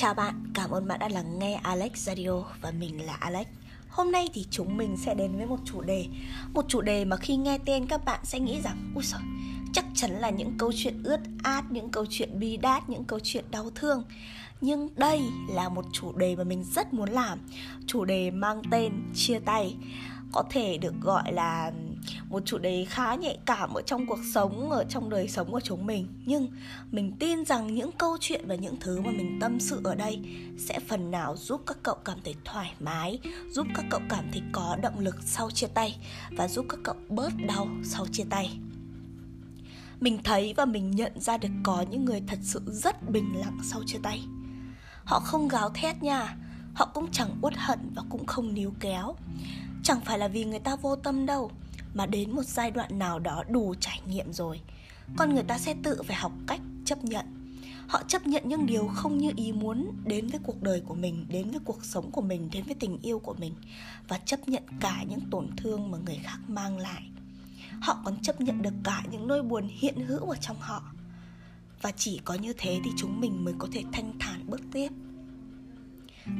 Chào bạn, cảm ơn bạn đã lắng nghe Alex Radio và mình là Alex. Hôm nay thì chúng mình sẽ đến với một chủ đề Một chủ đề mà khi nghe tên các bạn sẽ nghĩ rằng Ui giời, chắc chắn là những câu chuyện ướt át, những câu chuyện bi đát, những câu chuyện đau thương Nhưng đây là một chủ đề mà mình rất muốn làm Chủ đề mang tên chia tay Có thể được gọi là một chủ đề khá nhạy cảm ở trong cuộc sống, ở trong đời sống của chúng mình. Nhưng mình tin rằng những câu chuyện và những thứ mà mình tâm sự ở đây sẽ phần nào giúp các cậu cảm thấy thoải mái, giúp các cậu cảm thấy có động lực sau chia tay và giúp các cậu bớt đau sau chia tay. Mình thấy và mình nhận ra được có những người thật sự rất bình lặng sau chia tay. Họ không gào thét nha, họ cũng chẳng uất hận và cũng không níu kéo. Chẳng phải là vì người ta vô tâm đâu mà đến một giai đoạn nào đó đủ trải nghiệm rồi. Con người ta sẽ tự phải học cách chấp nhận. Họ chấp nhận những điều không như ý muốn đến với cuộc đời của mình, đến với cuộc sống của mình, đến với tình yêu của mình và chấp nhận cả những tổn thương mà người khác mang lại. Họ còn chấp nhận được cả những nỗi buồn hiện hữu ở trong họ. Và chỉ có như thế thì chúng mình mới có thể thanh thản bước tiếp.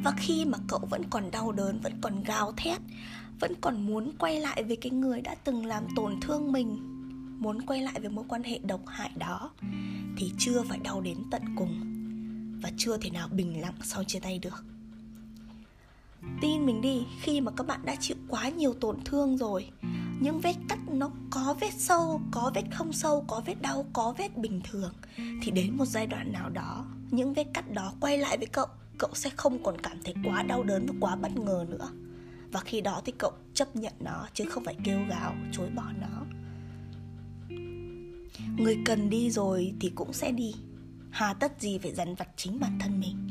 Và khi mà cậu vẫn còn đau đớn, vẫn còn gào thét vẫn còn muốn quay lại với cái người đã từng làm tổn thương mình, muốn quay lại với mối quan hệ độc hại đó, thì chưa phải đau đến tận cùng và chưa thể nào bình lặng sau chia tay được. Tin mình đi, khi mà các bạn đã chịu quá nhiều tổn thương rồi, những vết cắt nó có vết sâu, có vết không sâu, có vết đau, có vết bình thường, thì đến một giai đoạn nào đó, những vết cắt đó quay lại với cậu cậu sẽ không còn cảm thấy quá đau đớn và quá bất ngờ nữa và khi đó thì cậu chấp nhận nó, chứ không phải kêu gào, chối bỏ nó. Người cần đi rồi thì cũng sẽ đi. Hà tất gì phải dằn vặt chính bản thân mình.